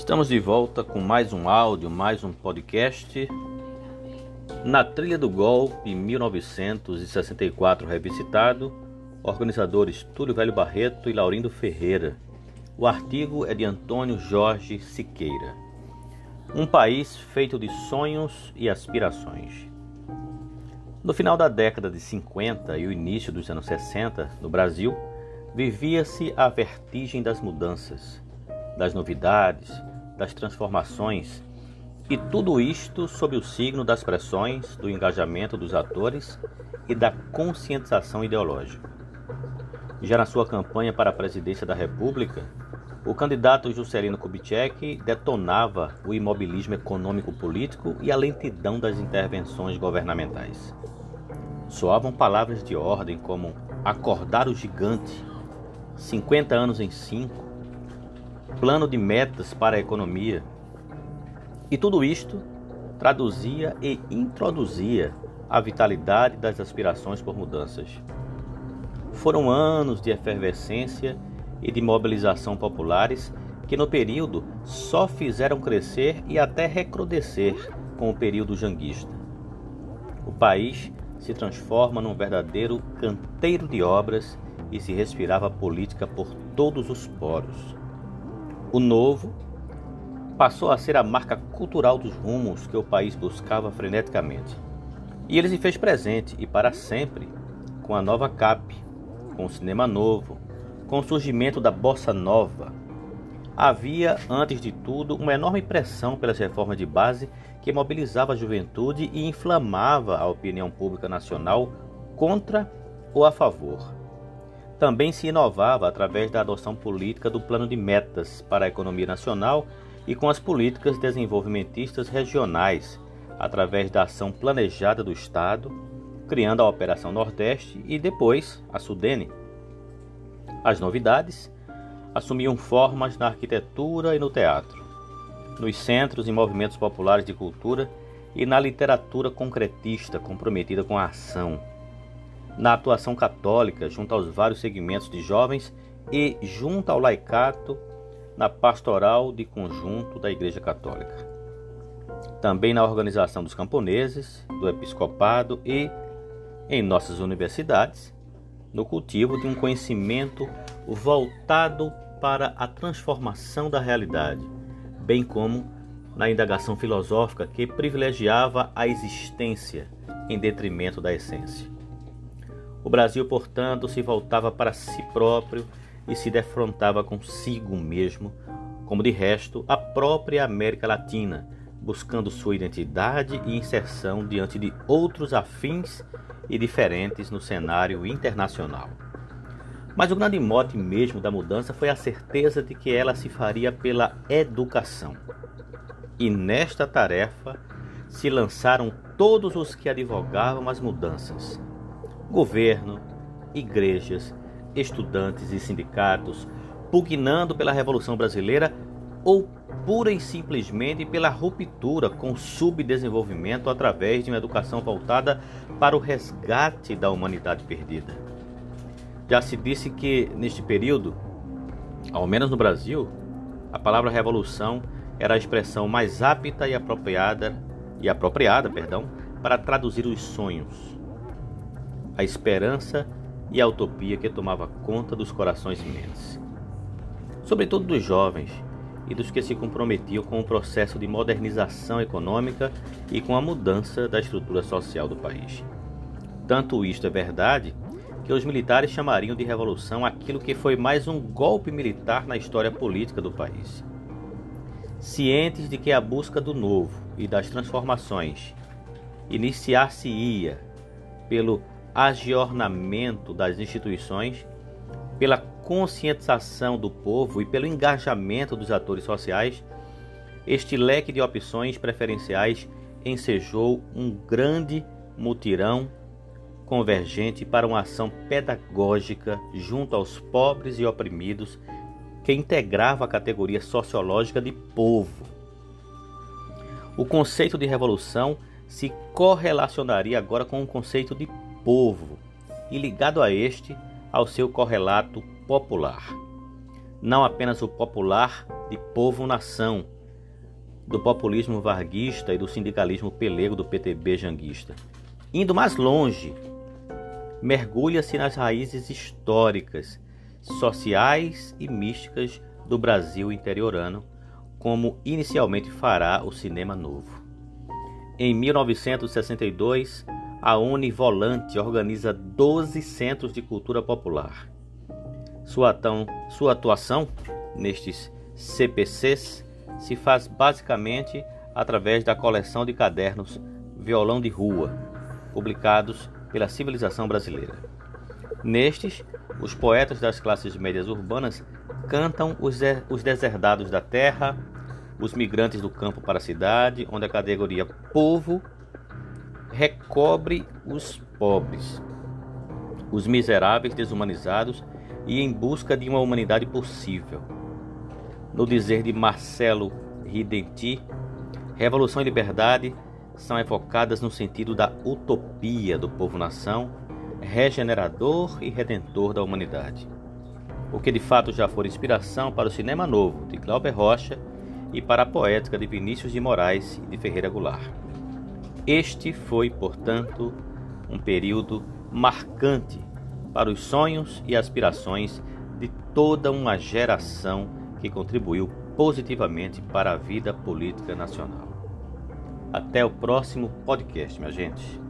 Estamos de volta com mais um áudio, mais um podcast. Na Trilha do Golpe, 1964, revisitado, organizadores Túlio Velho Barreto e Laurindo Ferreira. O artigo é de Antônio Jorge Siqueira. Um país feito de sonhos e aspirações. No final da década de 50 e o início dos anos 60, no Brasil, vivia-se a vertigem das mudanças, das novidades, das transformações, e tudo isto sob o signo das pressões, do engajamento dos atores e da conscientização ideológica. Já na sua campanha para a presidência da República, o candidato Juscelino Kubitschek detonava o imobilismo econômico-político e a lentidão das intervenções governamentais. Soavam palavras de ordem como acordar o gigante, 50 anos em 5, plano de metas para a economia. E tudo isto traduzia e introduzia a vitalidade das aspirações por mudanças. Foram anos de efervescência e de mobilização populares que no período só fizeram crescer e até recrudescer com o período janguista. O país se transforma num verdadeiro canteiro de obras e se respirava política por todos os poros. O novo passou a ser a marca cultural dos rumos que o país buscava freneticamente. E ele se fez presente e para sempre com a nova CAP, com o cinema novo, com o surgimento da bossa nova. Havia, antes de tudo, uma enorme pressão pelas reformas de base que mobilizava a juventude e inflamava a opinião pública nacional contra ou a favor. Também se inovava através da adoção política do plano de metas para a economia nacional e com as políticas desenvolvimentistas regionais, através da ação planejada do Estado, criando a Operação Nordeste e depois a Sudene. As novidades assumiam formas na arquitetura e no teatro, nos centros e movimentos populares de cultura e na literatura concretista comprometida com a ação na atuação católica junto aos vários segmentos de jovens e junto ao laicato na pastoral de conjunto da Igreja Católica. Também na organização dos camponeses, do episcopado e, em nossas universidades, no cultivo de um conhecimento voltado para a transformação da realidade, bem como na indagação filosófica que privilegiava a existência em detrimento da essência. O Brasil, portanto, se voltava para si próprio e se defrontava consigo mesmo, como de resto a própria América Latina, buscando sua identidade e inserção diante de outros afins e diferentes no cenário internacional. Mas o grande mote mesmo da mudança foi a certeza de que ela se faria pela educação. E nesta tarefa se lançaram todos os que advogavam as mudanças, governo, igrejas, estudantes e sindicatos, pugnando pela Revolução Brasileira ou pura e simplesmente pela ruptura com o subdesenvolvimento através de uma educação voltada para o resgate da humanidade perdida. Já se disse que neste período, ao menos no Brasil, a palavra revolução era a expressão mais apta e apropriada e apropriada, perdão, para traduzir os sonhos, a esperança e a utopia que tomava conta dos corações mentes, sobretudo dos jovens e dos que se comprometiam com o processo de modernização econômica e com a mudança da estrutura social do país. Tanto isto é verdade que os militares chamariam de revolução aquilo que foi mais um golpe militar na história política do país. Cientes de que a busca do novo e das transformações iniciar-se-ia pelo agiornamento das instituições, pela conscientização do povo e pelo engajamento dos atores sociais, este leque de opções preferenciais ensejou um grande mutirão convergente para uma ação pedagógica junto aos pobres e oprimidos que integrava a categoria sociológica de povo. O conceito de revolução se correlacionaria agora com o conceito de povo e ligado a este ao seu correlato popular. Não apenas o popular de povo-nação, do populismo varguista e do sindicalismo pelego do PTB janguista. Indo mais longe, mergulha-se nas raízes históricas, sociais e místicas do Brasil interiorano, como inicialmente fará o cinema novo. Em 1962, a Univolante organiza 12 centros de cultura popular. Sua, sua atuação nestes CPCs se faz basicamente através da coleção de cadernos Violão de Rua, publicados pela civilização brasileira. Nestes, os poetas das classes médias urbanas cantam os, os deserdados da terra, os migrantes do campo para a cidade, onde a categoria povo recobre os pobres, os miseráveis desumanizados e em busca de uma humanidade possível. No dizer de Marcelo Ridenti, revolução e liberdade são evocadas no sentido da utopia do povo-nação, regenerador e redentor da humanidade. O que de fato já for inspiração para o cinema novo de Glauber Rocha e para a poética de Vinícius de Moraes e de Ferreira Goulart. Este foi, portanto, um período marcante para os sonhos e aspirações de toda uma geração que contribuiu positivamente para a vida política nacional. Até o próximo podcast, minha gente.